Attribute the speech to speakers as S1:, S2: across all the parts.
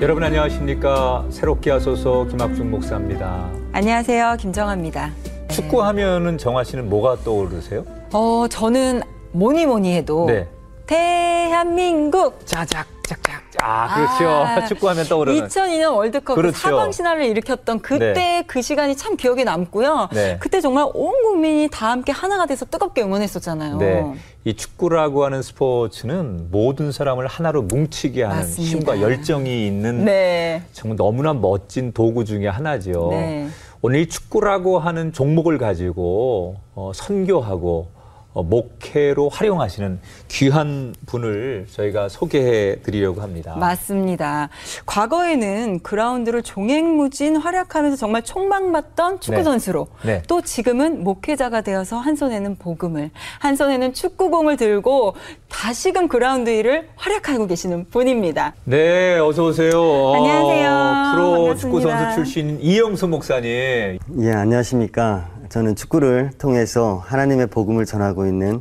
S1: 여러분 안녕하십니까 새롭게 하소서 김학중 목사입니다.
S2: 안녕하세요. 김정아입니다.
S1: 축구하면은 정아 씨는 뭐가 떠오르세요?
S2: 어, 저는 뭐니 뭐니 해도
S1: 네.
S2: 대한민국 짝짝.
S1: 아 그렇죠.
S2: 아,
S1: 축구하면 떠오르는.
S2: 2002년 월드컵 그
S1: 그렇죠.
S2: 사방 신화를 일으켰던 그때
S1: 네.
S2: 그 시간이 참 기억에 남고요.
S1: 네.
S2: 그때 정말 온 국민이 다 함께 하나가 돼서 뜨겁게 응원했었잖아요.
S1: 네. 이 축구라고 하는 스포츠는 모든 사람을 하나로 뭉치게 하는
S2: 맞습니다.
S1: 힘과 열정이 있는
S2: 네.
S1: 정말 너무나 멋진 도구 중에 하나죠.
S2: 네.
S1: 오늘 이 축구라고 하는 종목을 가지고 어, 선교하고 어, 목회로 활용하시는 귀한 분을 저희가 소개해 드리려고 합니다.
S2: 맞습니다. 과거에는 그라운드를 종횡무진 활약하면서 정말 촉망받던 축구
S1: 네.
S2: 선수로
S1: 네.
S2: 또 지금은 목회자가 되어서 한 손에는 복음을 한 손에는 축구공을 들고 다시금 그라운드 일을 활약하고 계시는 분입니다.
S1: 네, 어서 오세요.
S2: 안녕하세요.
S1: 어, 프로
S2: 반갑습니다.
S1: 축구 선수 출신 이영수 목사님.
S3: 예, 안녕하십니까. 저는 축구를 통해서 하나님의 복음을 전하고 있는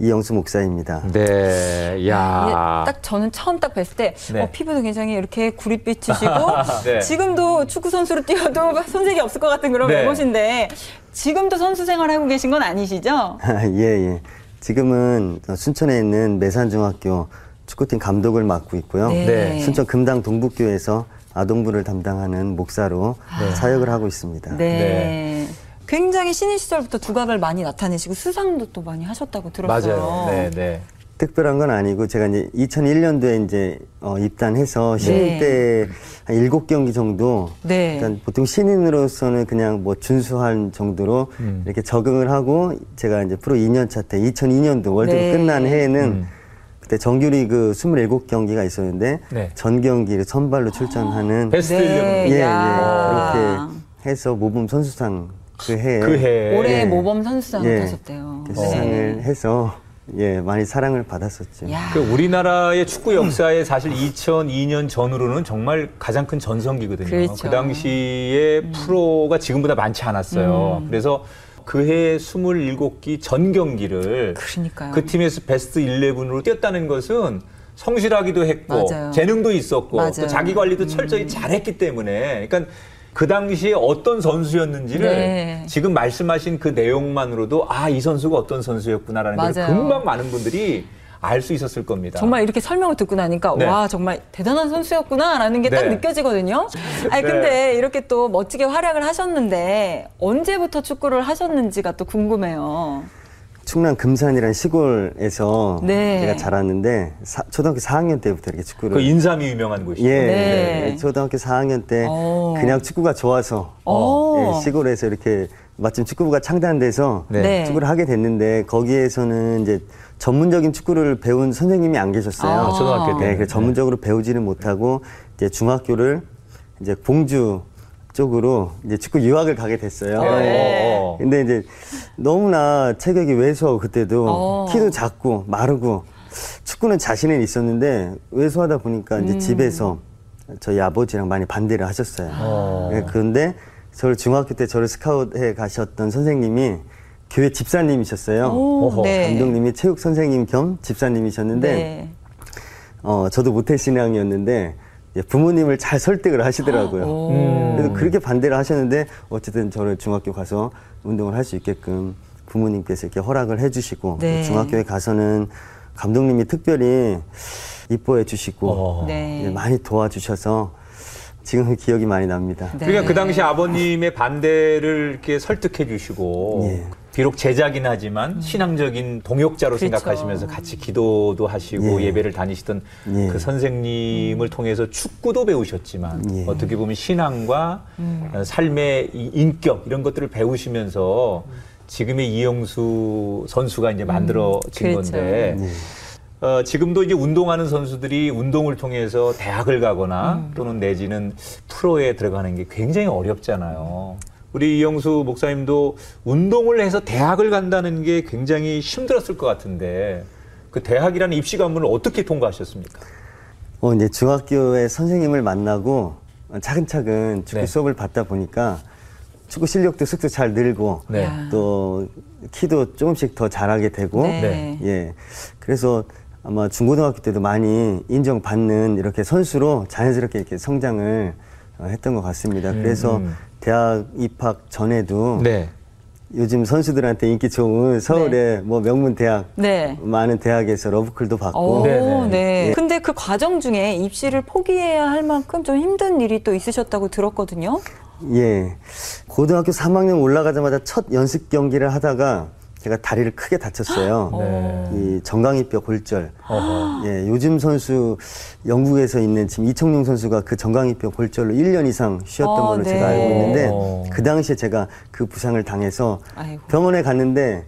S3: 이영수 목사입니다.
S1: 네, 야.
S2: 딱 저는 처음 딱 뵀을 때
S1: 네.
S2: 어, 피부도 굉장히 이렇게 구릿빛이시고
S1: 네.
S2: 지금도 축구 선수로 뛰어도 손색이 없을 것 같은 그런
S1: 네.
S2: 외모신데 지금도 선수 생활하고 계신 건 아니시죠?
S3: 예, 예. 지금은 순천에 있는 매산중학교 축구팀 감독을 맡고 있고요.
S1: 네.
S3: 순천 금당 동북교에서 아동부를 담당하는 목사로 사역을 하고 있습니다.
S2: 네.
S1: 네.
S2: 굉장히 신인 시절부터 두각을 많이 나타내시고 수상도 또 많이 하셨다고 들었어요.
S1: 맞아요. 네, 네.
S3: 특별한 건 아니고 제가 이제 2001년도에 이제 어, 입단해서 신인
S2: 네.
S3: 때한 일곱 경기 정도
S2: 네.
S3: 일단 보통 신인으로서는 그냥 뭐 준수한 정도로
S1: 음.
S3: 이렇게 적응을 하고 제가 이제 프로 2년 차 때 2002년도 월드컵
S2: 네.
S3: 끝난 해에는
S1: 음.
S3: 그때 정규리그 27경기가 있었는데
S1: 네.
S3: 전 경기를 선발로 출전하는
S1: 베스트
S2: 네.
S1: 일레븐.
S3: 예, 예.
S2: 야.
S3: 그렇게 해서 모범 선수상 그 해에
S1: 그 해.
S2: 올해
S3: 예.
S2: 모범 선수상을
S3: 예.
S2: 타셨대요.
S3: 이렇게 수상을 해서 예, 많이 사랑을 받았었죠.
S2: 야.
S1: 그 우리나라의 축구 역사에 사실 2002년 전후로는 정말 가장 큰 전성기거든요.
S2: 그렇죠.
S1: 그 당시에 프로가 지금보다 많지 않았어요. 그래서 그해 27기 전 경기를
S2: 그러니까요.
S1: 그 팀에서 베스트 11으로 뛰었다는 것은 성실하기도 했고
S2: 맞아요.
S1: 재능도 있었고
S2: 맞아요.
S1: 또 자기 관리도 철저히 잘했기 때문에 그러니까 그 당시에 어떤 선수였는지를
S2: 네.
S1: 지금 말씀하신 그 내용만으로도 아 이 선수가 어떤 선수였구나라는 걸
S2: 맞아요.
S1: 금방 많은 분들이 알 수 있었을 겁니다.
S2: 정말 이렇게 설명을 듣고 나니까
S1: 네.
S2: 와 정말 대단한 선수였구나라는 게딱
S1: 네.
S2: 느껴지거든요. 아니
S1: 네.
S2: 근데 이렇게 또 멋지게 활약을 하셨는데 언제부터 축구를 하셨는지가 또 궁금해요.
S3: 충남 금산이라는 시골에서
S2: 네.
S3: 제가 자랐는데 사- 초등학교 4학년 때부터 이렇게 축구를
S1: 그 인삼이 유명한 곳이죠.
S3: 예,
S2: 네.
S3: 예, 초등학교 4학년 때
S2: 오.
S3: 그냥 축구가 좋아서
S2: 오.
S3: 예, 시골에서 이렇게 마침 축구부가 창단돼서
S1: 네.
S2: 네.
S3: 축구를 하게 됐는데 거기에서는 이제 전문적인 축구를 배운 선생님이 안 계셨어요.
S2: 아,
S1: 초등학교 때.
S3: 네, 그래서 전문적으로 배우지를 못하고 이제 중학교를 이제 공주 쪽으로 이제 축구 유학을 가게 됐어요.
S2: 네.
S1: 어, 어.
S3: 근데 이제 너무나 체격이 왜소하고 그때도
S2: 어.
S3: 키도 작고 마르고 축구는 자신은 있었는데 왜소하다 보니까
S2: 음.
S3: 이제 집에서 저희 아버지랑 많이 반대를 하셨어요.
S1: 어.
S3: 네, 그런데 저를 중학교 때 저를 스카웃해 가셨던 선생님이 교회 집사님이셨어요.
S2: 오, 네.
S3: 감독님이 체육 선생님 겸 집사님이셨는데
S2: 네.
S3: 어, 저도 모태신앙이었는데 부모님을 잘 설득을 하시더라고요.
S2: 오.
S3: 그래서 그렇게 반대를 하셨는데 어쨌든 저를 중학교 가서 운동을 할 수 있게끔 부모님께서 이렇게 허락을 해주시고
S2: 네.
S3: 중학교에 가서는 감독님이 특별히 이뻐해 주시고
S1: 어.
S2: 네.
S3: 이제 많이 도와주셔서 지금 기억이 많이 납니다.
S2: 네.
S1: 그러니까 그 당시 아버님의 반대를 이렇게 설득해 주시고
S3: 예.
S1: 비록 제자긴 하지만 신앙적인 동역자로
S2: 음. 그렇죠.
S1: 생각하시면서 같이 기도도 하시고
S3: 예.
S1: 예. 배를 다니시던
S3: 예.
S1: 그 선생님을 통해서 축구도 배우셨지만
S3: 예.
S1: 어떻게 보면 신앙과
S2: 음.
S1: 어, 삶의 이 인격 이런 것들을 배우시면서 지금의 이영수 선수가 이제 만들어진
S2: 그렇죠.
S1: 건데
S3: 예.
S1: 어, 지금도 이제 운동하는 선수들이 운동을 통해서 대학을 가거나
S2: 음.
S1: 또는 내지는 프로에 들어가는 게 굉장히 어렵잖아요. 우리 이영수 목사님도 운동을 해서 대학을 간다는 게 굉장히 힘들었을 것 같은데 그 대학이라는 입시 관문을 어떻게 통과하셨습니까?
S3: 어, 이제 중학교에 선생님을 만나고 차근차근 축구
S1: 네.
S3: 수업을 받다 보니까 축구 실력도 쑥쑥 잘 늘고
S1: 네.
S2: 야.
S3: 또 키도 조금씩 더 잘하게 되고
S2: 네.
S1: 네.
S3: 예 그래서 아마 중고등학교 때도 많이 인정받는 이렇게 선수로 자연스럽게 이렇게 성장을 어, 했던 것 같습니다. 그래서
S1: 음.
S3: 대학 입학 전에도
S1: 네.
S3: 요즘 선수들한테 인기 좋은 서울의 뭐 명문 대학
S2: 네.
S3: 많은 대학에서 러브콜도 받고
S2: 오,
S1: 네,
S2: 네.
S1: 네.
S2: 근데 그 과정 중에 입시를 포기해야 할 만큼 좀 힘든 일이 또 있으셨다고 들었거든요.
S3: 예. 고등학교 3학년 올라가자마자 첫 연습 경기를 하다가 제가 다리를 크게 다쳤어요.
S1: 네.
S3: 이 정강이뼈 골절.
S1: 어허.
S3: 예, 요즘 선수 영국에서 있는 지금 이청용 선수가 그 정강이뼈 골절로 1년 이상 쉬었던
S2: 어,
S3: 걸로
S2: 네.
S3: 제가 알고 있는데
S1: 어.
S3: 그 당시에 제가 그 부상을 당해서
S2: 아이고.
S3: 병원에 갔는데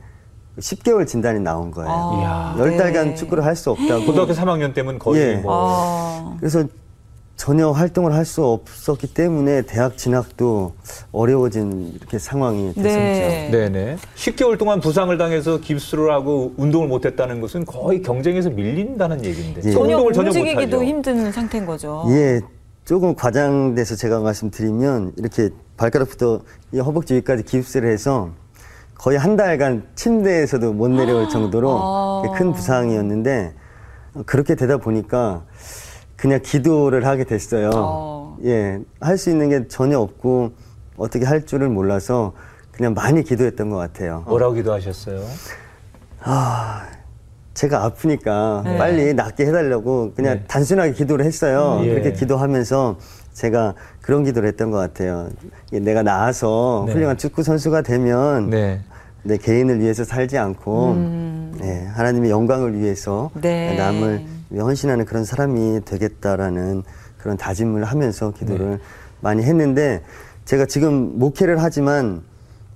S3: 10개월 진단이 나온 거예요.
S2: 아,
S3: 열 10달간
S2: 네.
S3: 축구를 할 수 없다고.
S1: 고등학교 3학년 때면 거의
S3: 예.
S1: 뭐
S2: 아,
S3: 그래서 전혀 활동을 할 수 없었기 때문에 대학 진학도 어려워진 이렇게 상황이 됐었죠.
S2: 네.
S1: 네네. 10개월 동안 부상을 당해서 깁스를 하고 운동을 못했다는 것은 거의 경쟁에서 밀린다는 얘기인데
S3: 예.
S2: 전혀
S1: 운동을 전혀
S2: 움직이기도
S1: 못하죠.
S2: 힘든 상태인 거죠.
S3: 예, 조금 과장돼서 제가 말씀드리면 이렇게 발가락부터 이 허벅지 위까지 깁스를 해서 거의 한 달간 침대에서도 못 내려올 정도로
S2: 아.
S3: 큰 부상이었는데 그렇게 되다 보니까 그냥 기도를 하게 됐어요.
S2: 어.
S3: 예, 할 수 있는 게 전혀 없고 어떻게 할 줄을 몰라서 그냥 많이 기도했던 것 같아요.
S1: 뭐라고 기도하셨어요?
S3: 아, 제가 아프니까
S2: 네.
S3: 빨리 낫게 해달라고 그냥
S1: 네.
S3: 단순하게 기도를 했어요.
S1: 음, 예.
S3: 그렇게 기도하면서 제가 그런 기도를 했던 것 같아요. 내가 나아서
S1: 네.
S3: 훌륭한 축구 선수가 되면
S1: 네.
S3: 내 개인을 위해서 살지 않고 네, 하나님의 영광을 위해서
S2: 음. 네.
S3: 남을 헌신하는 그런 사람이 되겠다라는 그런 다짐을 하면서 기도를
S2: 네.
S3: 많이 했는데 제가 지금 목회를 하지만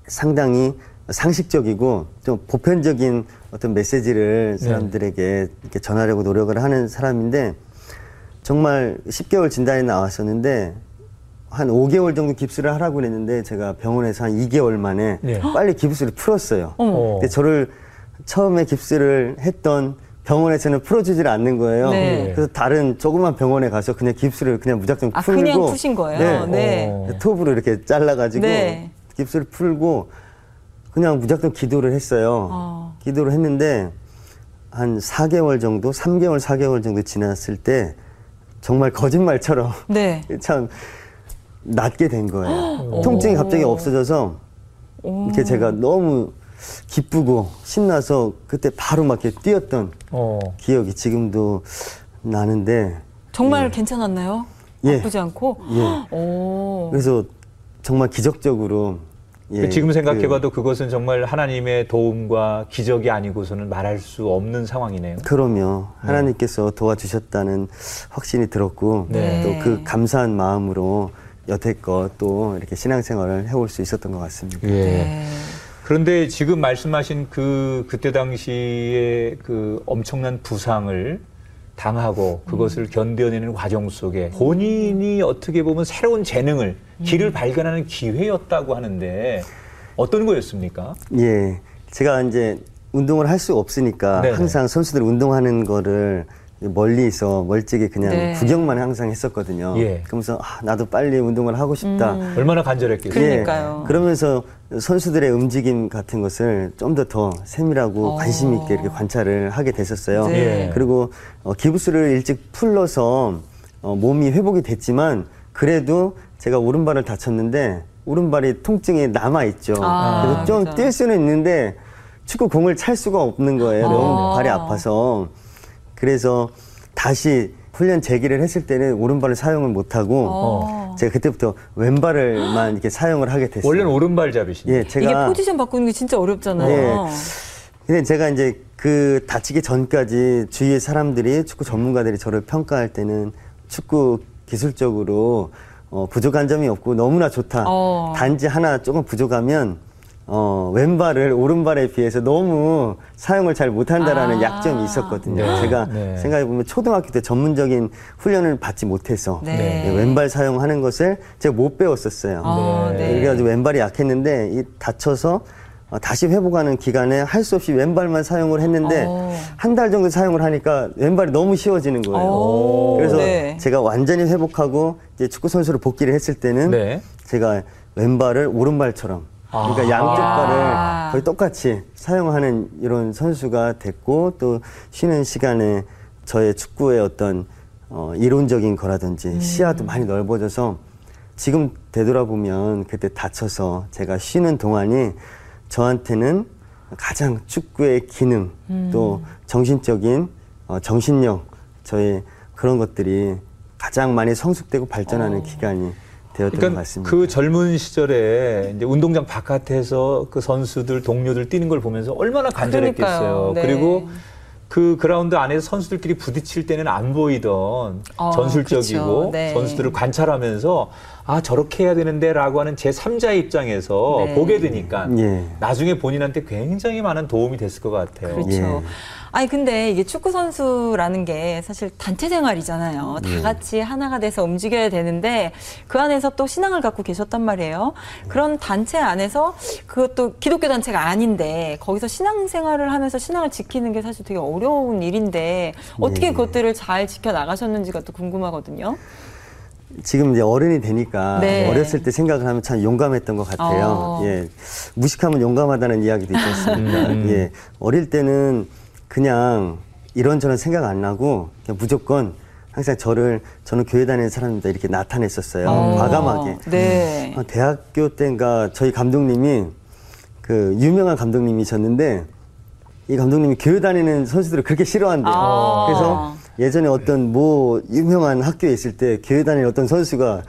S3: 상당히 상식적이고 좀 보편적인 어떤 메시지를
S2: 네.
S3: 사람들에게 이렇게 전하려고 노력을 하는 사람인데 정말 10개월 진단이 나왔었는데 한 5개월 정도 깁스를 하라고 그랬는데 제가 병원에서 한 2개월 만에
S1: 네.
S3: 빨리 깁스를 풀었어요.
S1: 어머.
S3: 근데 저를 처음에 깁스를 했던 병원에서는 풀어주질 않는 거예요.
S2: 네.
S3: 그래서 다른 조그만 병원에 가서 그냥 깁스를 그냥 무작정
S2: 아,
S3: 풀고
S2: 그냥 푸신 거예요?
S3: 네.
S2: 네.
S1: 어.
S3: 톱으로 이렇게 잘라가지고
S2: 네.
S3: 깁스를 풀고 그냥 무작정 기도를 했어요.
S2: 어.
S3: 기도를 했는데 한 4개월 정도, 3개월, 4개월 정도 지났을 때 정말 거짓말처럼
S2: 네.
S3: 참 낫게 된 거예요. 통증이 갑자기 없어져서 이렇게 제가 너무 기쁘고 신나서 그때 바로 막 이렇게 뛰었던
S1: 어.
S3: 기억이 지금도 나는데
S2: 정말 괜찮았나요?
S3: 예.
S2: 아프지 않고?
S3: 예.
S2: 오.
S3: 그래서 정말 기적적으로 예,
S1: 지금
S3: 그-
S1: 생각해봐도 그 것은 정말 하나님의 도움과 기적이 아니고서는 말할 수 없는 상황이네요.
S3: 그럼요. 하나님께서 도와주셨다는 확신이 들었고
S2: 네.
S3: 또그 감사한 마음으로 여태껏 또 이렇게 신앙생활을 해올 수 있었던 것 같습니다.
S1: 예.
S2: 네.
S1: 그런데 지금 말씀하신 그 그때 당시에 그 엄청난 부상을 당하고 그것을 견뎌내는 과정 속에 본인이 어떻게 보면 새로운 재능을 길을 발견하는 기회였다고 하는데 어떤 거였습니까?
S3: 예. 제가 이제 운동을 할 수 없으니까
S1: 네네.
S3: 항상 선수들 운동하는 거를 멀리서 멀찍이 그냥
S2: 네.
S3: 구경만 항상 했었거든요.
S1: 예.
S3: 그러면서 아, 나도 빨리 운동을 하고 싶다.
S1: 얼마나 간절했겠어요.
S2: 음. 그러니까요.
S3: 예. 그러면서 선수들의 움직임 같은 것을 좀 더 더 세밀하고
S2: 어.
S3: 관심 있게 이렇게 관찰을 하게 됐었어요.
S2: 네.
S1: 예.
S3: 그리고 어, 기부스를 일찍 풀러서 어, 몸이 회복이 됐지만 그래도 제가 오른발을 다쳤는데 오른발이 통증이 남아 있죠.
S2: 아,
S3: 그래서 좀. 뛸 수는 있는데 축구 공을 찰 수가 없는 거예요.
S2: 아.
S3: 너무 발이 아파서. 그래서 다시 훈련 재기를 했을 때는 오른발을 사용을 못하고
S2: 어.
S3: 제가 그때부터 왼발을만 이렇게 사용을 하게 됐어요.
S1: 원래는 오른발잡이신데.
S3: 예,
S2: 이게
S3: 제가
S2: 포지션 바꾸는 게 진짜 어렵잖아요.
S3: 예. 근데 제가 이제 그 다치기 전까지 주위의 사람들이 축구 전문가들이 저를 평가할 때는 축구 기술적으로 어, 부족한 점이 없고 너무나 좋다.
S2: 어.
S3: 단지 하나 조금 부족하면 어, 왼발을 오른발에 비해서 너무 사용을 잘 못한다라는
S2: 아.
S3: 약점이 있었거든요.
S1: 네.
S3: 제가
S1: 네.
S3: 생각해 보면 초등학교 때 전문적인 훈련을 받지 못해서
S2: 네.
S3: 예, 왼발 사용하는 것을 제가 못 배웠었어요.
S2: 아,
S1: 네.
S2: 네.
S3: 그래가지고 왼발이 약했는데 이 다쳐서 어, 다시 회복하는 기간에 할 수 없이 왼발만 사용을 했는데
S2: 어.
S3: 한달 정도 사용을 하니까 왼발이 너무 쉬워지는 거예요.
S2: 오,
S3: 그래서
S2: 네.
S3: 제가 완전히 회복하고 이제 축구 선수로 복귀를 했을 때는
S1: 네.
S3: 제가 왼발을 오른발처럼 그러니까
S1: 아.
S3: 양쪽
S2: 아.
S3: 발을 거의 똑같이 사용하는 이런 선수가 됐고 또 쉬는 시간에 저의 축구의 어떤 어, 이론적인 거라든지
S2: 음.
S3: 시야도 많이 넓어져서 지금 되돌아보면 그때 다쳐서 제가 쉬는 동안이 저한테는 가장 축구의 기능
S2: 음.
S3: 또 정신적인 어, 정신력 저의 그런 것들이 가장 많이 성숙되고 발전하는 기간이 되었던 것
S1: 그러니까
S3: 같습니다.
S1: 그 젊은 시절에 이제 운동장 바깥에서 그 선수들 동료들 뛰는 걸 보면서 얼마나 간절했겠어요.
S2: 네.
S1: 그리고 그 그라운드 안에서 선수들끼리 부딪힐 때는 안 보이던
S2: 어,
S1: 전술적이고.
S2: 네.
S1: 선수들을 관찰하면서 아 저렇게 해야 되는데라고 하는 제 3자의 입장에서
S2: 네.
S1: 보게 되니까
S3: 예.
S1: 나중에 본인한테 굉장히 많은 도움이 됐을 것 같아요.
S2: 그렇죠.
S3: 예.
S2: 아니 근데 이게 축구 선수라는 게 사실 단체 생활이잖아요. 다 같이 하나가 돼서 움직여야 되는데 그 안에서 또 신앙을 갖고 계셨단 말이에요. 그런 단체 안에서 그것도 기독교 단체가 아닌데 거기서 신앙 생활을 하면서 신앙을 지키는 게 사실 되게 어려운 일인데 어떻게
S3: 예.
S2: 그것들을 잘 지켜 나가셨는지가 또 궁금하거든요.
S3: 지금 이제 어른이 되니까
S2: 네.
S3: 어렸을 때 생각을 하면 참 용감했던 것 같아요.
S2: 어.
S3: 예. 무식하면 용감하다는 이야기도 있지 않습니까?
S1: 음.
S3: 예. 어릴 때는 그냥 이런저런 생각 안 나고 그냥 무조건 항상 저를 저는 교회 다니는 사람입니다 이렇게 나타냈었어요.
S2: 어.
S3: 과감하게.
S2: 네.
S3: 어, 대학교 때인가 저희 감독님이 그 유명한 감독님이셨는데 이 감독님이 교회 다니는 선수들을 그렇게 싫어한대요.
S2: 아.
S3: 그래서 예전에 어떤 뭐 유명한 학교에 있을 때 교회 다니는 어떤 선수가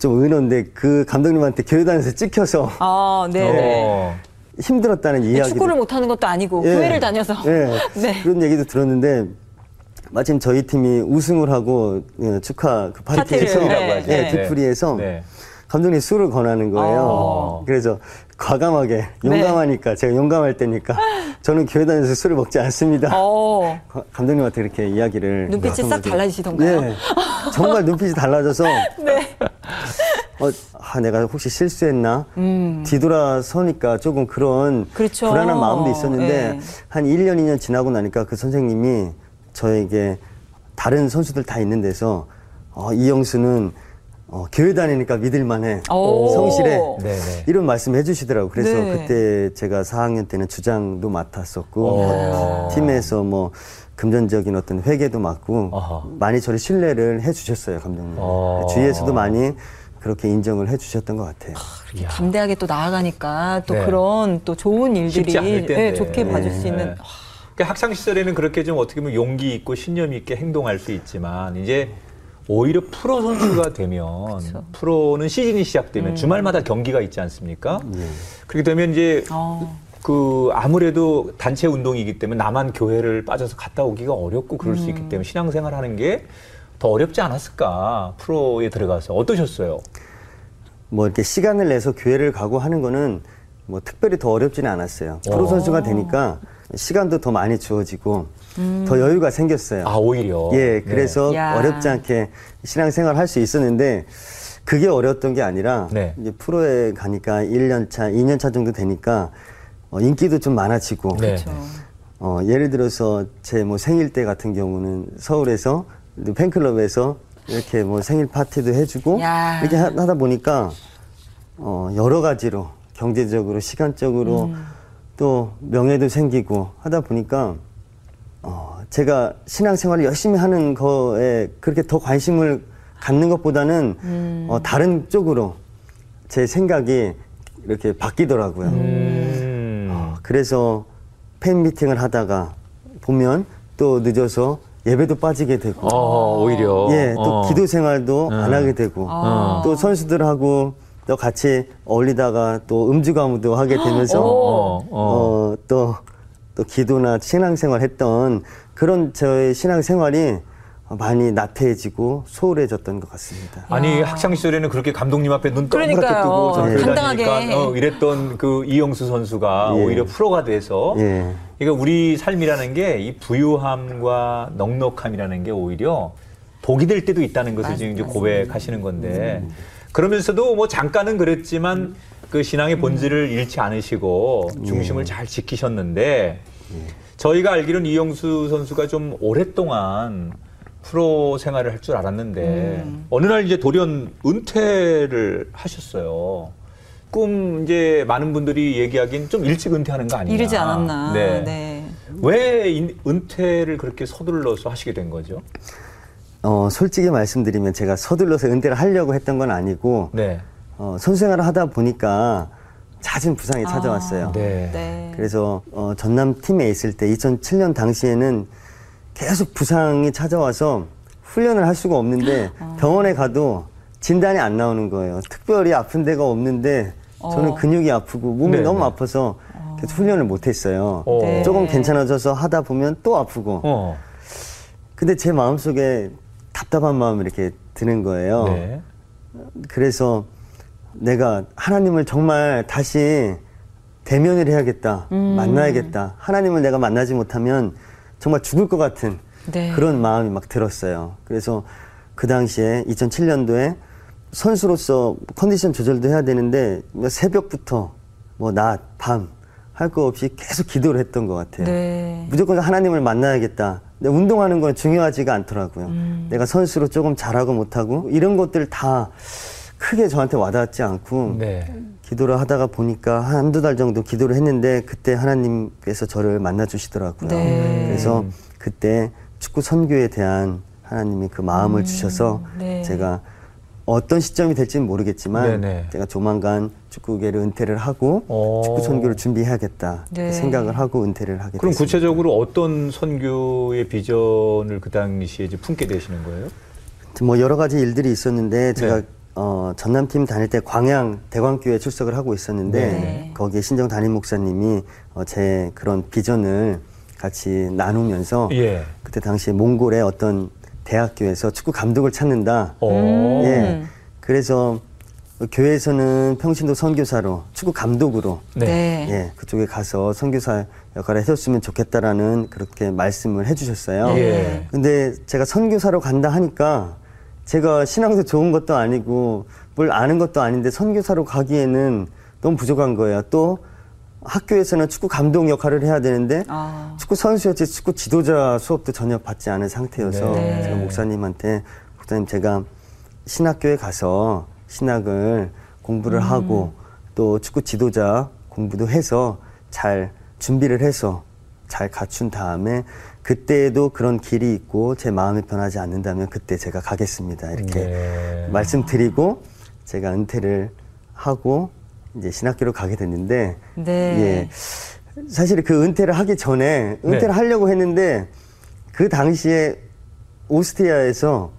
S3: 좀 의논데 그 감독님한테 교회 다니면서 찍혀서
S2: 아, 네네.
S1: 어.
S3: 힘들었다는 이야기.
S2: 축구를 못하는 것도 아니고
S3: 예.
S2: 교회를 다녀서.
S3: 예.
S2: 네.
S3: 그런 얘기도 들었는데 마침 저희 팀이 우승을 하고 예, 축하 그 파티에서
S2: 파티를, 네,
S1: 하죠.
S3: 예,
S2: 네.
S3: 뒤풀이에서
S1: 네.
S3: 감독님 술을 권하는 거예요.
S1: 어.
S3: 그래서 과감하게 용감하니까 제가 용감할 때니까 저는 교회 다녀서 술을 먹지 않습니다.
S2: 어.
S3: 가- 감독님한테 그렇게 이야기를
S2: 눈빛이 싹 달라지시던가요?
S3: 예, 정말 눈빛이 달라져서
S2: 네.
S3: 어, 아, 내가 혹시 실수했나? 뒤돌아서니까 조금 그런
S2: 음. 그렇죠.
S3: 불안한 마음도 있었는데
S2: 예.
S3: 한 1년, 2년 지나고 나니까 그 선생님이 저에게 다른 선수들 다 있는 데서 어, 이영수는 어, 교회 다니니까 믿을만해.
S2: 오.
S3: 성실해.
S1: 네네.
S3: 이런 말씀 해주시더라고요. 그래서
S2: 네.
S3: 그때 제가 4학년 때는 주장도 맡았었고
S1: 어.
S3: 팀에서 뭐 금전적인 어떤 회계도 맡고
S1: 아하.
S3: 많이 저를 신뢰를 해주셨어요 감독님.
S1: 어.
S3: 주위에서도 많이 그렇게 인정을 해주셨던 것 같아요.
S2: 이렇게 담대하게 또 나아가니까 또
S1: 네.
S2: 그런 또 좋은 일들이. 예, 좋게 봐줄 수
S1: 네.
S2: 있는
S1: 그러니까 학창 시절에는 그렇게 좀 어떻게 보면 용기 있고 신념 있게 행동할 수 있지만 이제 오히려 프로 선수가 되면
S2: 그쵸.
S1: 프로는 시즌이 시작되면 주말마다 경기가 있지 않습니까? 그렇게 되면 이제
S2: 어.
S1: 그 아무래도 단체 운동이기 때문에 나만 교회를 빠져서 갔다 오기가 어렵고 그럴 수 있기 때문에 신앙생활 하는 게 더 어렵지 않았을까 프로에 들어가서 어떠셨어요?
S3: 뭐 이렇게 시간을 내서 교회를 가고 하는 거는 뭐 특별히 더 어렵지는 않았어요. 프로
S1: 어.
S3: 선수가 되니까 시간도 더 많이 주어지고 더 여유가 생겼어요.
S1: 아 오히려
S3: 예, 그래서
S2: 네. 야.
S3: 어렵지 않게 신앙생활 할 수 있었는데 그게 어려웠던 게 아니라
S1: 네.
S3: 이제 프로에 가니까 1년 차, 2년 차 정도 되니까 어, 인기도 좀 많아지고
S1: 네.
S2: 그렇죠.
S3: 어, 예를 들어서 제 뭐 생일 때 같은 경우는 서울에서 팬클럽에서 이렇게 뭐 생일 파티도 해주고
S2: 야.
S3: 이렇게 하, 다 보니까 어, 여러 가지로 경제적으로 시간적으로
S2: 음.
S3: 또 명예도 생기고 하다 보니까 어, 제가 신앙생활을 열심히 하는 거에 그렇게 더 관심을 갖는 것보다는
S2: 음.
S3: 어, 다른 쪽으로 제 생각이 이렇게 바뀌더라고요.
S1: 음.
S3: 어, 그래서 팬 미팅을 하다가 보면 또 늦어서 예배도 빠지게 되고
S1: 어, 오히려
S3: 예, 또
S1: 어.
S3: 기도 생활도 안 하게 되고
S2: 아.
S3: 또 선수들하고 또 같이 어울리다가 또 음주 가무도 하게 되면서
S1: 어, 어.
S3: 어, 또, 또 기도나 신앙생활 했던 그런 저의 신앙생활이 많이 나태해지고 소홀해졌던 것 같습니다.
S1: 아니 학창 시절에는 그렇게 감독님 앞에 눈 동그랗게. 뜨고 저렇게
S3: 예.
S2: 당당하게.
S1: 다니니까 어, 이랬던 그 이영수 선수가
S3: 예.
S1: 오히려 프로가 돼서
S3: 예.
S1: 그러니까 우리 삶이라는 게 이 부유함과 넉넉함이라는 게 오히려 복이 될 때도 있다는 것을 지금 이제 고백하시는 건데 그러면서도 뭐 잠깐은 그랬지만 그 신앙의 본질을 잃지 않으시고 중심을 잘 지키셨는데 저희가 알기로는 이영수 선수가 좀 오랫동안 프로 생활을 할 줄 알았는데 어느 날 이제 돌연 은퇴를 하셨어요. 조금 이제 많은 분들이 얘기하기엔 좀 일찍 은퇴하는 거 아니냐.
S2: 이르지 않았나.
S1: 네.
S2: 네.
S1: 왜 인- 은퇴를 그렇게 서둘러서 하시게 된 거죠?
S3: 어, 솔직히 말씀드리면 제가 서둘러서 은퇴를 하려고 했던 건 아니고
S1: 네.
S3: 어, 선수 생활을 하다 보니까 잦은 부상이 찾아왔어요.
S2: 아,
S1: 네.
S2: 네.
S3: 그래서 어, 전남 팀에 있을 때 2007년 당시에는 계속 부상이 찾아와서 훈련을 할 수가 없는데
S2: 아.
S3: 병원에 가도 진단이 안 나오는 거예요. 특별히 아픈 데가 없는데 저는
S2: 어.
S3: 근육이 아프고 몸이
S1: 네,
S3: 너무
S1: 네.
S3: 아파서 계속 훈련을 못 했어요.
S1: 어.
S2: 네.
S3: 조금 괜찮아져서 하다 보면 또 아프고.
S1: 어.
S3: 근데 제 마음속에 답답한 마음이 이렇게 드는 거예요.
S1: 네.
S3: 그래서 내가 하나님을 정말 다시 대면을 해야겠다. 만나야겠다. 하나님을 내가 만나지 못하면 정말 죽을 것 같은
S2: 네.
S3: 그런 마음이 막 들었어요. 그래서 그 당시에 2007년도에 선수로서 컨디션 조절도 해야 되는데 뭐 새벽부터 뭐 낮, 밤 할 거 없이 계속 기도를 했던 것 같아요.
S2: 네.
S3: 무조건 하나님을 만나야겠다. 근데 운동하는 건 중요하지가 않더라고요.
S2: 음.
S3: 내가 선수로 조금 잘하고 못하고 이런 것들 다 크게 저한테 와닿지 않고
S1: 네.
S3: 기도를 하다가 보니까 한 한두 달 정도 기도를 했는데 그때 하나님께서 저를 만나 주시더라고요.
S2: 네.
S3: 그래서 그때 축구 선교에 대한 하나님이 그 마음을 주셔서
S2: 네.
S3: 제가 어떤 시점이 될지는 모르겠지만
S1: 네네.
S3: 제가 조만간 축구계를 은퇴를 하고
S1: 어.
S3: 축구 선교를 준비해야겠다
S2: 네.
S3: 생각을 하고 은퇴를 하게
S1: 그럼
S3: 됐습니다.
S1: 구체적으로 어떤 선교의 비전을 그 당시에 이제 품게 되시는 거예요?
S3: 뭐 여러 가지 일들이 있었는데 제가
S1: 네.
S3: 어, 전남팀 다닐 때 광양 대광교회 출석을 하고 있었는데
S2: 네.
S3: 거기에 신정 담임 목사님이 어, 제 그런 비전을 같이 나누면서
S1: 예.
S3: 그때 당시에 몽골의 어떤 대학교에서 축구 감독을 찾는다.
S1: 어.
S3: 예. 그래서 교회에서는 평신도 선교사로 축구 감독으로
S1: 네.
S2: 네.
S3: 예, 그쪽에 가서 선교사 역할을 해줬으면 좋겠다라는 그렇게 말씀을 해주셨어요.
S1: 예.
S3: 근데 제가 선교사로 간다 하니까 제가 신앙도 좋은 것도 아니고 뭘 아는 것도 아닌데 선교사로 가기에는 너무 부족한 거예요. 또 학교에서는 축구 감독 역할을 해야 되는데
S2: 아.
S3: 축구 선수였지 축구 지도자 수업도 전혀 받지 않은 상태여서
S1: 네.
S3: 제가 목사님한테 목사님 제가 신학교에 가서 신학을 공부를
S2: 음.
S3: 하고 또 축구 지도자 공부도 해서 잘 준비를 해서 잘 갖춘 다음에 그때에도 그런 길이 있고 제 마음이 변하지 않는다면 그때 제가 가겠습니다. 이렇게
S1: 네.
S3: 말씀드리고 제가 은퇴를 하고 이제 신학교로 가게 됐는데
S2: 네.
S3: 예. 사실 그 은퇴를 하기 전에 은퇴를
S1: 네.
S3: 하려고 했는데 그 당시에 오스트리아에서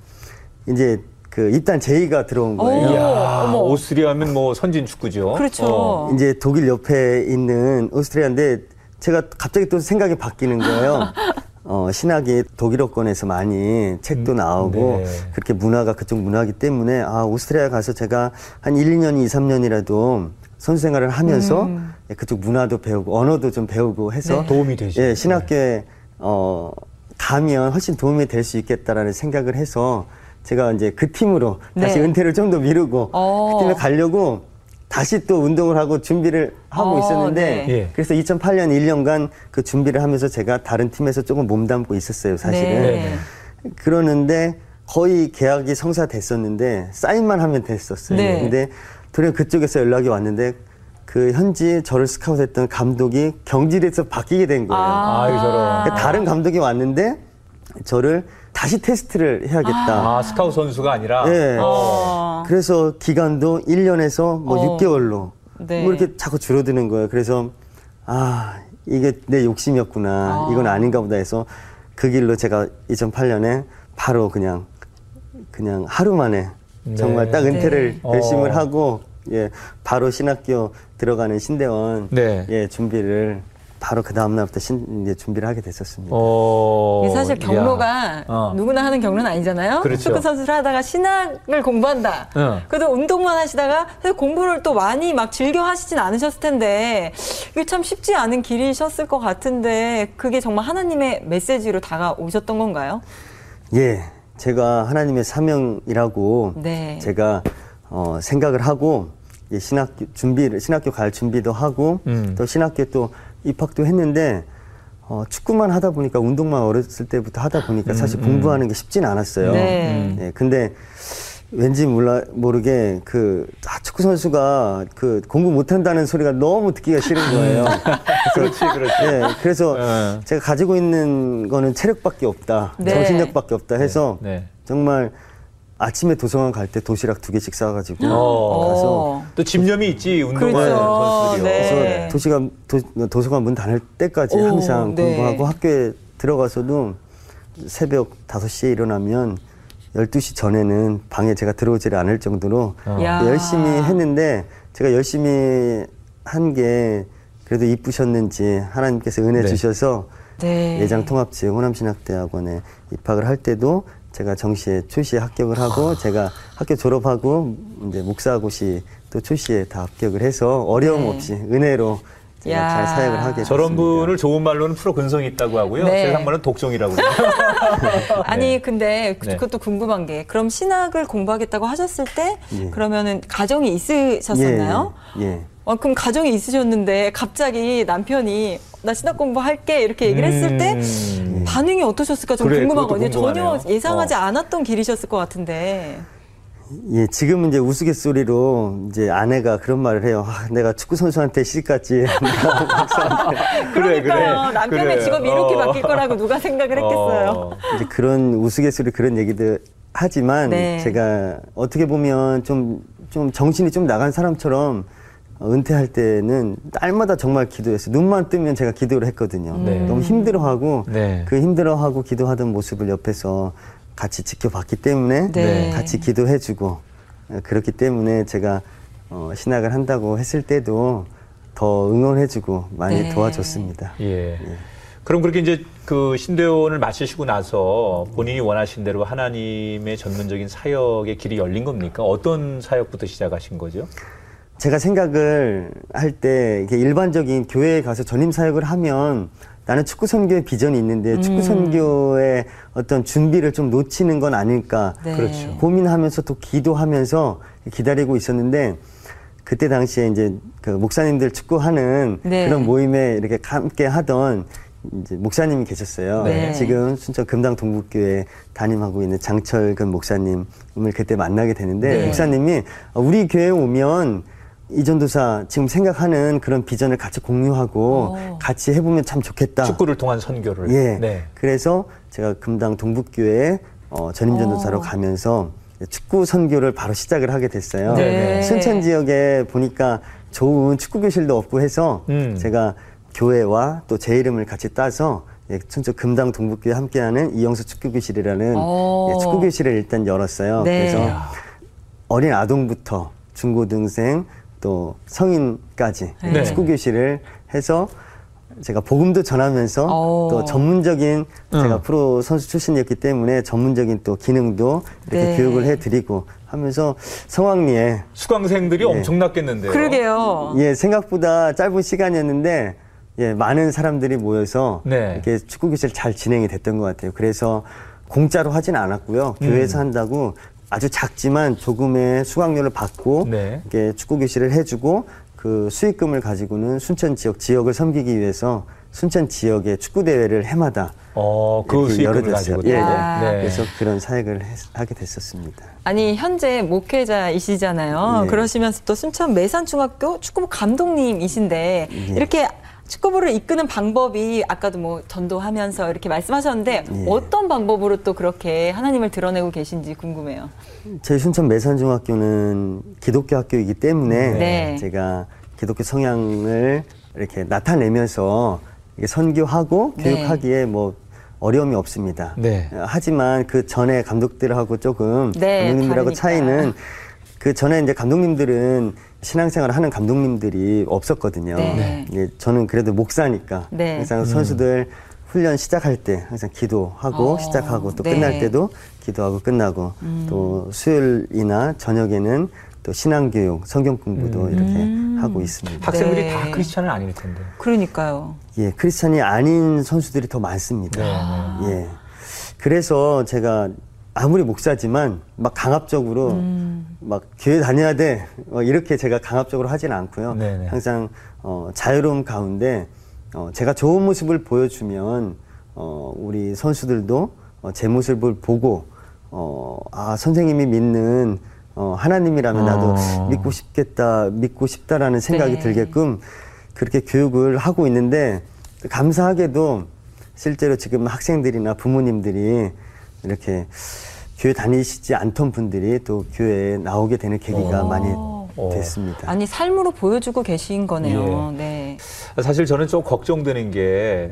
S3: 이제 그 입단 제의가 들어온 거예요.
S2: 오.
S1: 이야,
S2: 어머.
S1: 오스트리아면 뭐 선진 축구죠.
S2: 그렇죠.
S1: 어.
S3: 이제 독일 옆에 있는 오스트리아인데 제가 갑자기 또 생각이 바뀌는 거예요. 어, 신학이 독일어권에서 많이 책도 나오고
S1: 네.
S3: 그렇게 문화가 그쪽 문화이기 때문에 아, 오스트리아 가서 제가 한 1, 2년, 2, 3년이라도 선수 생활을 하면서 예, 그쪽 문화도 배우고 언어도 좀 배우고 해서
S2: 네.
S1: 도움이 되죠.
S3: 예, 신학교에 어, 가면 훨씬 도움이 될 수 있겠다라는 생각을 해서 제가 이제 그 팀으로 다시
S2: 네.
S3: 은퇴를 좀 더 미루고
S2: 어.
S3: 그 팀에 가려고 다시 또 운동을 하고 준비를 하고
S2: 어,
S3: 있었는데
S2: 네.
S1: 예.
S3: 그래서 2008년 1년간 그 준비를 하면서 제가 다른 팀에서 조금 몸담고 있었어요, 사실은.
S2: 네.
S3: 그러는데 거의 계약이 성사됐었는데 사인만 하면 됐었어요.
S2: 네.
S3: 근데 돌연 그쪽에서 연락이 왔는데 그 현지 저를 스카우트했던 감독이 경질에서 바뀌게 된 거예요.
S1: 아, 이 저런.
S3: 그러니까 다른 감독이 왔는데 저를 다시 테스트를 해야겠다.
S1: 아, 스카우트 선수가 아니라.
S3: 네.
S2: 어.
S3: 그래서 기간도 1년에서 뭐
S2: 어.
S3: 6개월로
S2: 네.
S3: 뭐 이렇게 자꾸 줄어드는 거예요. 그래서 아, 이게 내 욕심이었구나.
S2: 아.
S3: 이건 아닌가 보다 해서 그 길로 제가 2008년에 바로 그냥 그냥 하루 만에
S1: 네.
S3: 정말 딱 은퇴를
S1: 네.
S3: 결심을
S1: 어.
S3: 하고 예, 바로 신학교 들어가는 신대원
S1: 네.
S3: 예, 준비를 바로 그 다음 날부터 신, 이제 준비를 하게 됐었습니다.
S1: 어.
S2: 사실. 경로가
S1: 어.
S2: 누구나 하는 경로는 아니잖아요.
S1: 그렇죠.
S2: 축구 선수를 하다가 신학을 공부한다.
S1: 어.
S2: 그래도 운동만 하시다가 사실 공부를 또 많이 막 즐겨 하시진 않으셨을 텐데 이게 참 쉽지 않은 길이셨을 것 같은데 그게 정말 하나님의 메시지로 다가오셨던 건가요?
S3: 예, 제가 하나님의 사명이라고
S2: 네.
S3: 제가 어, 생각을 하고 신학교 준비를 신학교 갈 준비도 하고
S1: 음.
S3: 또 신학교 또 입학도 했는데 어, 축구만 하다 보니까 운동만 어렸을 때부터 하다 보니까 사실 공부하는 게 쉽진 않았어요.
S2: 네.
S3: 예, 근데 왠지 몰라 모르게 그 아, 축구 선수가 그 공부 못한다는 소리가 너무 듣기가 싫은 거예요.
S1: 그렇지, 그렇지.
S3: 예, 그래서
S1: 예.
S3: 제가 가지고 있는 거는 체력밖에 없다,
S2: 네.
S3: 정신력밖에 없다 해서
S1: 네.
S3: 정말 아침에 도서관 갈 때 도시락 두 개씩 싸가지고
S1: 어.
S3: 가서
S2: 어.
S1: 또 집념이 있지 운동하는
S2: 그렇죠.
S1: 선수들이요.
S2: 네.
S3: 그래서 도시관 도, 도서관 문 닫을 때까지
S2: 오,
S3: 항상
S2: 네.
S3: 공부하고 학교에 들어가서도 새벽 5시에 일어나면 12시 전에는 방에 제가 들어오질 않을 정도로
S1: 어.
S2: 야.
S3: 열심히 했는데 제가 열심히 한 게 그래도 이쁘셨는지 하나님께서 은혜
S1: 네.
S3: 주셔서
S2: 네.
S3: 예장 통합지 호남신학대학원에 입학을 할 때도 제가 정시에 초시에 합격을
S1: 아.
S3: 하고 제가 학교 졸업하고 이제 목사고시 또 초시에 다 합격을 해서 어려움
S2: 네.
S3: 없이 은혜로 제가
S2: 야.
S3: 잘 사역을 하게
S1: 저런
S3: 됐습니다.
S1: 분을 좋은 말로는 프로 근성이 있다고 하고요.
S2: 네.
S1: 세상 말로는 독종이라고.
S2: 아니 근데 그-
S1: 네.
S2: 그것도 궁금한 게 그럼 신학을 공부하겠다고 하셨을 때
S3: 예.
S2: 그러면은 가정이 있으셨었나요?
S3: 예, 예.
S2: 어, 그럼 가정이 있으셨는데 갑자기 남편이 나 신학 공부할게 이렇게 얘기를 했을 때
S1: 음.
S2: 반응이 어떠셨을까 좀
S1: 그래,
S2: 궁금하거든요. 전혀 예상하지
S1: 어.
S2: 않았던 길이셨을 것 같은데.
S3: 예, 지금은 이제 우스갯소리로 이제 아내가 그런 말을 해요. 아, 내가 축구 선수한테 시집갔지.
S1: 그래,
S2: 그러니까요.
S1: 그래.
S2: 남편의
S1: 그래.
S2: 직업이 이렇게
S1: 어.
S2: 바뀔 거라고 누가 생각을 했겠어요.
S1: 어.
S3: 이제 그런 우스갯소리 그런 얘기들 하지만
S2: 네.
S3: 제가 어떻게 보면 좀, 좀 정신이 좀 나간 사람처럼 어, 은퇴할 때는 날마다 정말 기도했어요. 눈만 뜨면 제가 기도를 했거든요.
S1: 네.
S3: 너무 힘들어하고
S1: 네.
S3: 그 힘들어하고 기도하던 모습을 옆에서 같이 지켜봤기 때문에
S2: 네.
S3: 같이 기도해주고 어, 그렇기 때문에 제가 어, 신학을 한다고 했을 때도 더 응원해주고 많이
S2: 네.
S3: 도와줬습니다.
S1: 예. 그럼 그렇게 이제 그 신대원을 마치시고 나서 본인이 원하신 대로 하나님의 전문적인 사역의 길이 열린 겁니까? 어떤 사역부터 시작하신 거죠?
S3: 제가 생각을 할 때 일반적인 교회에 가서 전임 사역을 하면 나는 축구 선교의 비전이 있는데 축구 선교의 어떤 준비를 좀 놓치는 건 아닐까
S2: 네.
S1: 그렇죠.
S3: 고민하면서 또 기도하면서 기다리고 있었는데 그때 당시에 이제 그 목사님들 축구하는
S2: 네.
S3: 그런 모임에 이렇게 함께 하던 이제 목사님이 계셨어요.
S2: 네.
S3: 지금 순천 금당 동북교회 담임하고 있는 장철근 목사님을 그때 만나게 되는데
S1: 네.
S3: 목사님이 우리 교회에 오면 이전도사 지금 생각하는 그런 비전을 같이 공유하고
S2: 오.
S3: 같이 해보면 참 좋겠다.
S1: 축구를 통한 선교를.
S3: 예.
S1: 네.
S3: 그래서 제가 금당 동북교회 어, 전임 전도사로
S2: 오.
S3: 가면서 축구 선교를 바로 시작을 하게 됐어요.
S1: 네.
S3: 순천 지역에 보니까 좋은 축구 교실도 없고 해서
S1: 음.
S3: 제가 교회와 또 제 이름을 같이 따서 예, 순천 금당 동북교회 함께하는 이영수 축구 교실이라는
S2: 오.
S3: 예, 축구 교실을 일단 열었어요.
S2: 네.
S3: 그래서. 어린 아동부터 중고등생 또 성인까지
S2: 네.
S3: 축구 교실을 해서 제가 복음도 전하면서
S2: 오.
S3: 또 전문적인 제가
S1: 응.
S3: 프로 선수 출신이었기 때문에 전문적인 또 기능도 이렇게
S2: 네.
S3: 교육을 해드리고 하면서 성황리에
S1: 수강생들이 엄청났겠는데요.
S2: 그러게요.
S3: 예 생각보다 짧은 시간이었는데 예 많은 사람들이 모여서
S1: 네.
S3: 이렇게 축구 교실 잘 진행이 됐던 것 같아요. 그래서 공짜로 하진 않았고요.
S1: 음.
S3: 교회에서 한다고 아주 작지만 조금의 수강료를 받고
S1: 네.
S3: 이렇게 축구 교실을 해주고 그 수익금을 가지고는 순천 지역 지역을 섬기기 위해서 순천 지역의 축구 대회를 해마다
S1: 어, 그 수익금을. 가지고.
S3: 예, 예.
S2: 아.
S1: 네.
S3: 그래서 그런 사역을 했- 하게 됐었습니다.
S2: 아니 현재 목회자이시잖아요.
S3: 예.
S2: 그러시면서 또 순천 매산중학교 축구부 감독님이신데
S3: 예.
S2: 이렇게 축구부를 이끄는 방법이 아까도 뭐 전도하면서 이렇게 말씀하셨는데
S3: 예.
S2: 어떤 방법으로 또 그렇게 하나님을 드러내고 계신지 궁금해요.
S3: 저희 순천 매산중학교는 기독교 학교이기 때문에
S2: 네.
S3: 제가 기독교 성향을 이렇게 나타내면서 선교하고
S2: 네.
S3: 교육하기에 뭐 어려움이 없습니다.
S1: 네.
S3: 어, 하지만 그 전에 감독들하고 조금
S2: 네,
S3: 감독님들하고
S2: 다르니까.
S3: 차이는 그 전에 이제 감독님들은 신앙생활을 하는 감독님들이 없었거든요.
S2: 네.
S3: 예, 저는 그래도 목사니까
S2: 네.
S3: 항상 선수들 훈련 시작할 때 항상 기도하고
S2: 어,
S3: 시작하고 또
S2: 네. 음.
S3: 끝날 때도 기도하고 끝나고 또 수요일이나 저녁에는 또 신앙교육, 성경 공부도 이렇게
S2: 음.
S3: 하고 있습니다.
S1: 학생들이
S2: 네.
S1: 다 크리스찬은 아닐 텐데.
S2: 그러니까요.
S3: 예, 크리스찬이 아닌 선수들이 더 많습니다.
S1: 네,
S3: 예. 그래서 제가 아무리 목사지만 막 강압적으로
S2: 음.
S3: 막 교회 다녀야 돼. 어, 이렇게 제가 강압적으로 하지는 않고요.
S1: 네네.
S3: 항상 어, 자유로움 가운데 어, 제가 좋은 모습을 보여주면 어, 우리 선수들도 어, 제 모습을 보고 어, 아, 선생님이 믿는 어, 하나님이라면 나도
S1: 어.
S3: 믿고 싶겠다, 믿고 싶다라는 생각이
S2: 네.
S3: 들게끔 그렇게 교육을 하고 있는데 감사하게도 실제로 지금 학생들이나 부모님들이 이렇게 교회 다니시지 않던 분들이 또 교회에 나오게 되는 계기가
S1: 어.
S3: 많이
S1: 어.
S3: 됐습니다.
S2: 아니 삶으로 보여주고 계신 거네요.
S1: 예.
S2: 네.
S1: 사실 저는 좀 걱정되는 게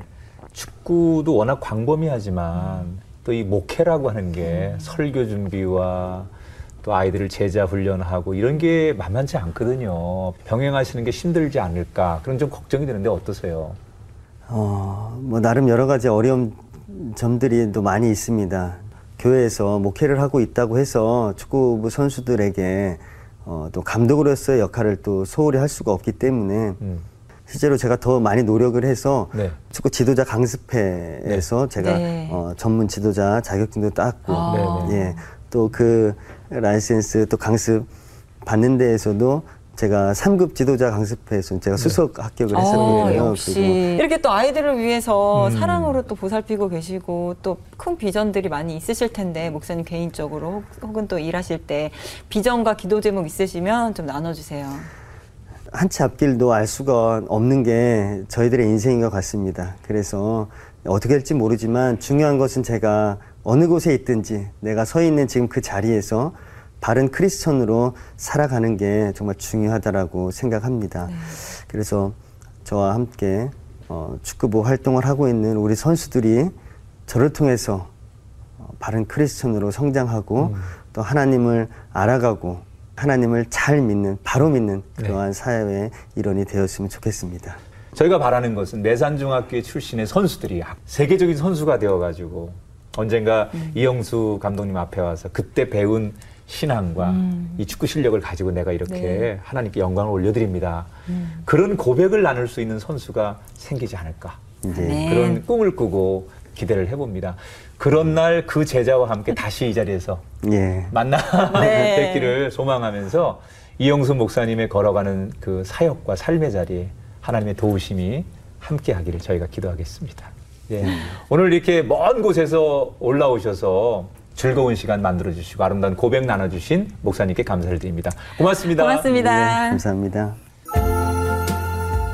S1: 축구도 워낙 광범위하지만 또이 목회라고 하는 게 설교 준비와 또 아이들을 제자 훈련하고 이런 게 만만치 않거든요. 병행하시는 게 힘들지 않을까 그런 좀 걱정이 되는데 어떠세요?
S3: 어, 뭐 나름 여러 가지 어려운 점들이 또 많이 있습니다. 교회에서 목회를 하고 있다고 해서 축구부 선수들에게 어, 또 감독으로서의 역할을 또 소홀히 할 수가 없기 때문에
S1: 음.
S3: 실제로 제가 더 많이 노력을 해서
S1: 네.
S3: 축구 지도자 강습회에서 제가
S2: 네.
S3: 어, 전문 지도자 자격증도 땄고
S2: 아.
S1: 네, 네.
S3: 예, 또 그 라이센스 또 강습 받는 데에서도 제가 3급 지도자 강습회에서 제가 수석 합격을
S2: 어,
S3: 했었거든요.
S2: 역시 이렇게 또 아이들을 위해서
S1: 음.
S2: 사랑으로 또 보살피고 계시고 또 큰 비전들이 많이 있으실 텐데 목사님 개인적으로 혹- 혹은 또 일하실 때 비전과 기도 제목 있으시면 좀 나눠주세요.
S3: 한치 앞길도 알 수가 없는 게 저희들의 인생인 것 같습니다. 그래서 어떻게 될지 모르지만 중요한 것은 제가 어느 곳에 있든지 내가 서 있는 지금 그 자리에서 바른 크리스천으로 살아가는 게 정말 중요하다라고 생각합니다. 그래서 저와 함께 어, 축구부 활동을 하고 있는 우리 선수들이 저를 통해서 어, 바른 크리스천으로 성장하고 또 하나님을 알아가고 하나님을 잘 믿는 바로 믿는 그러한 사회의 일원이 되었으면 좋겠습니다.
S1: 저희가 바라는 것은 내산중학교 출신의 선수들이 세계적인 선수가 되어가지고 언젠가 이영수 감독님 앞에 와서 그때 배운 신앙과 이 축구 실력을 가지고 내가 이렇게
S2: 네.
S1: 하나님께 영광을 올려드립니다. 그런 고백을 나눌 수 있는 선수가 생기지 않을까.
S3: 이제
S2: 네.
S1: 그런 꿈을 꾸고 기대를 해봅니다. 그런 날 그 제자와 함께 다시 이 자리에서
S3: 예.
S1: 만나
S2: 네.
S1: 뵙기를 소망하면서 이영수 목사님의 걸어가는 그 사역과 삶의 자리에 하나님의 도우심이 함께 하기를 저희가 기도하겠습니다. 예. 오늘 이렇게 먼 곳에서 올라오셔서 즐거운 시간 만들어 주시고 아름다운 고백 나눠 주신 목사님께 감사를 드립니다. 고맙습니다.
S2: 고맙습니다.
S3: 네, 감사합니다.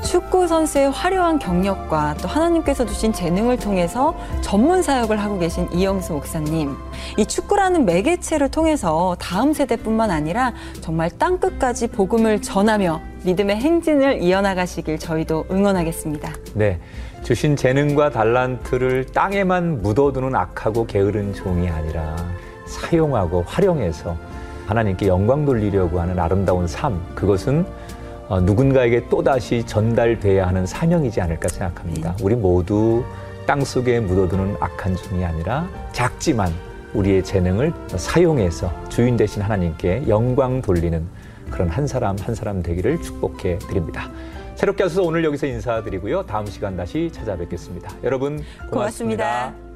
S2: 축구 선수의 화려한 경력과 또 하나님께서 주신 재능을 통해서 전문 사역을 하고 계신 이영수 목사님. 이 축구라는 매개체를 통해서 다음 세대뿐만 아니라 정말 땅 끝까지 복음을 전하며 믿음의 행진을 이어나가시길 저희도 응원하겠습니다.
S1: 네. 주신 재능과 달란트를 땅에만 묻어두는 악하고 게으른 종이 아니라 사용하고 활용해서 하나님께 영광 돌리려고 하는 아름다운 삶, 그것은 어, 누군가에게 또다시 전달돼야 하는 사명이지 않을까 생각합니다. 우리 모두 땅 속에 묻어두는 악한 종이 아니라 작지만 우리의 재능을 사용해서 주인 되신 하나님께 영광 돌리는 그런 한 사람 한 사람 되기를 축복해 드립니다. 새롭게 하셔서 오늘 여기서 인사드리고요. 다음 시간 다시 찾아뵙겠습니다. 여러분 고맙습니다.
S2: 고맙습니다.